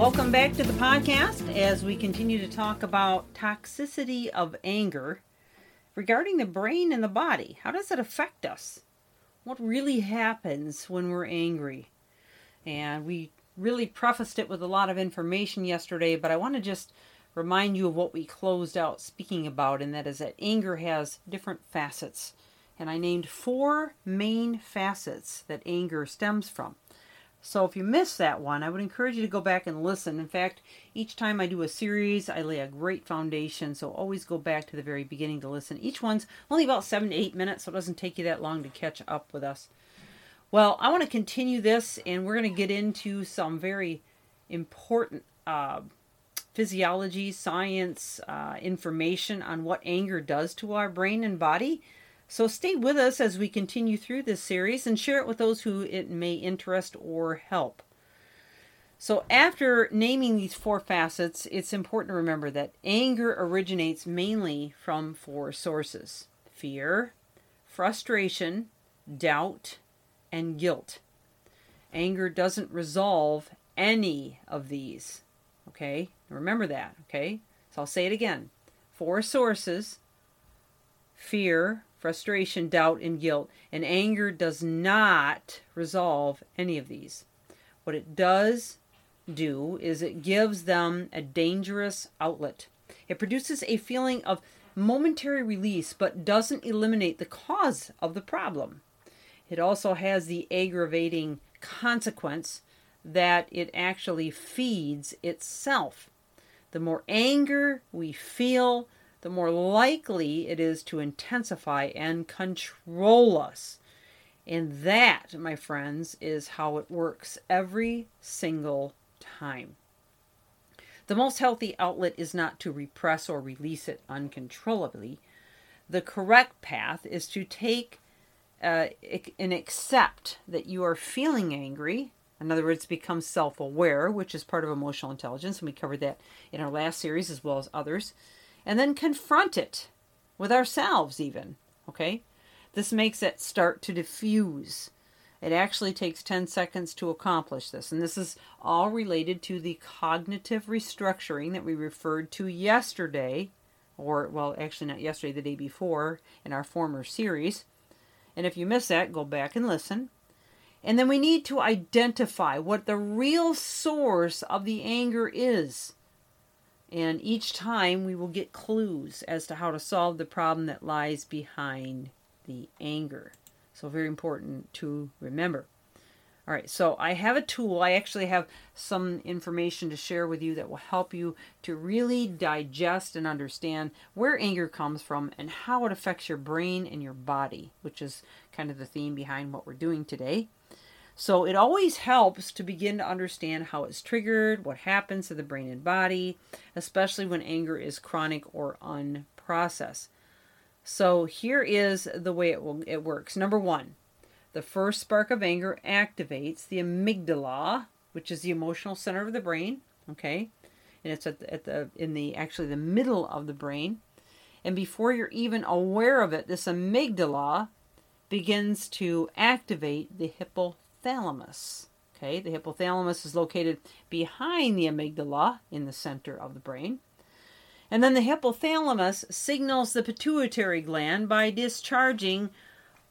Welcome back to the podcast as we continue to talk about toxicity of anger regarding the brain and the body. How does it affect us? What really happens when we're angry? And we really prefaced it with a lot of information yesterday, but I want to just remind you of what we closed out speaking about, and that is that anger has different facets. And I named four main facets that anger stems from. So if you missed that one, I would encourage you to go back and listen. In fact, each time I do a series, I lay a great foundation. So always go back to the very beginning to listen. Each one's only about seven to eight minutes, so it doesn't take you that long to catch up with us. Well, I want to continue this, and we're going to get into some very important uh, physiology, science, uh, information on what anger does to our brain and body. So stay with us as we continue through this series and share it with those who it may interest or help. So, after naming these four facets, it's important to remember that anger originates mainly from four sources fear, frustration, doubt, and guilt. Anger doesn't resolve any of these. Okay? Remember that. Okay? So, I'll say it again four sources fear, frustration, doubt, and guilt. And anger does not resolve any of these. What it does do is it gives them a dangerous outlet. It produces a feeling of momentary release but doesn't eliminate the cause of the problem. It also has the aggravating consequence that it actually feeds itself. The more anger we feel, the more likely it is to intensify and control us. And that, my friends, is how it works every single time. The most healthy outlet is not to repress or release it uncontrollably. The correct path is to take uh, and accept that you are feeling angry. In other words, become self aware, which is part of emotional intelligence. And we covered that in our last series as well as others and then confront it with ourselves, even. Okay? This makes it start to diffuse. It actually takes 10 seconds to accomplish this. And this is all related to the cognitive restructuring that we referred to yesterday, or, well, actually not yesterday, the day before in our former series. And if you missed that, go back and listen. And then we need to identify what the real source of the anger is. And each time we will get clues as to how to solve the problem that lies behind the anger. So, very important to remember. All right, so I have a tool. I actually have some information to share with you that will help you to really digest and understand where anger comes from and how it affects your brain and your body, which is kind of the theme behind what we're doing today. So it always helps to begin to understand how it's triggered, what happens to the brain and body, especially when anger is chronic or unprocessed. So here is the way it will it works. Number 1, the first spark of anger activates the amygdala, which is the emotional center of the brain, okay? And it's at the, at the in the actually the middle of the brain. And before you're even aware of it, this amygdala begins to activate the hippocampus hypothalamus. Okay, the hypothalamus is located behind the amygdala in the center of the brain. And then the hypothalamus signals the pituitary gland by discharging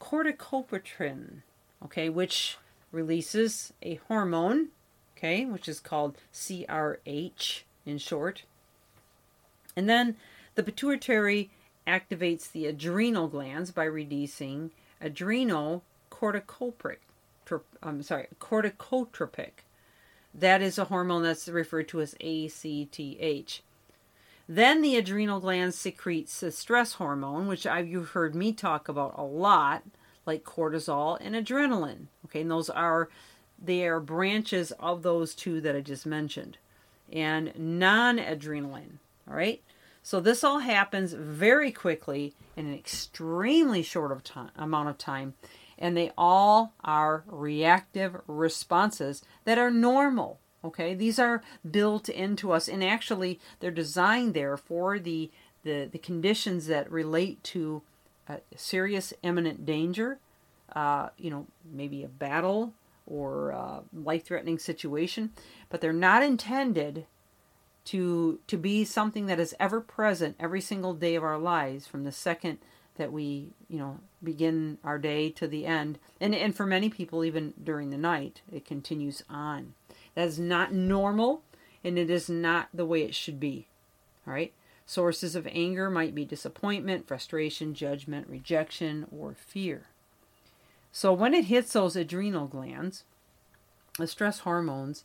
corticotropin, okay, which releases a hormone, okay, which is called CRH in short. And then the pituitary activates the adrenal glands by releasing adrenal I'm sorry, corticotropic. That is a hormone that's referred to as ACTH. Then the adrenal glands secretes the stress hormone, which I've, you've heard me talk about a lot, like cortisol and adrenaline. Okay, and those are they are branches of those two that I just mentioned. and noradrenaline. All right. So this all happens very quickly in an extremely short of time, amount of time, and they all are reactive responses that are normal. Okay, these are built into us, and actually, they're designed there for the the, the conditions that relate to serious imminent danger. Uh, you know, maybe a battle or a life-threatening situation, but they're not intended to to be something that is ever present every single day of our lives from the second that we you know begin our day to the end. And and for many people even during the night it continues on. That is not normal and it is not the way it should be all right? Sources of anger might be disappointment frustration judgment rejection or fear. So when it hits those adrenal glands the stress hormones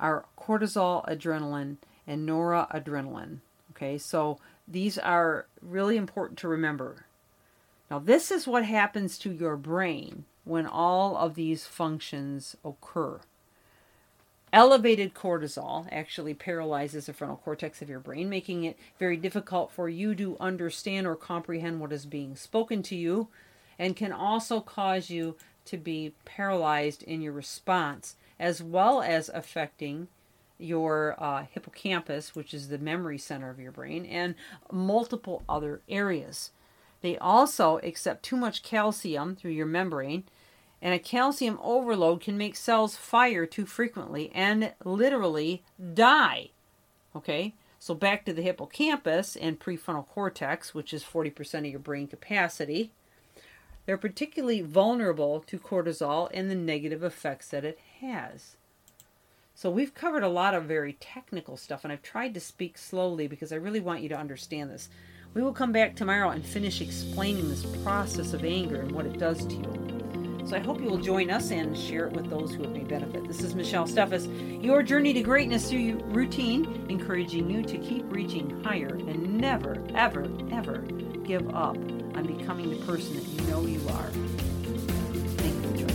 are cortisol adrenaline and noradrenaline okay? So these are really important to remember now, this is what happens to your brain when all of these functions occur. Elevated cortisol actually paralyzes the frontal cortex of your brain, making it very difficult for you to understand or comprehend what is being spoken to you, and can also cause you to be paralyzed in your response, as well as affecting your uh, hippocampus, which is the memory center of your brain, and multiple other areas. They also accept too much calcium through your membrane, and a calcium overload can make cells fire too frequently and literally die. Okay? So back to the hippocampus and prefrontal cortex, which is 40% of your brain capacity. They're particularly vulnerable to cortisol and the negative effects that it has. So we've covered a lot of very technical stuff, and I've tried to speak slowly because I really want you to understand this. We will come back tomorrow and finish explaining this process of anger and what it does to you. So I hope you will join us and share it with those who it may benefit. This is Michelle Steffes, your journey to greatness through routine, encouraging you to keep reaching higher and never, ever, ever give up on becoming the person that you know you are. Thank you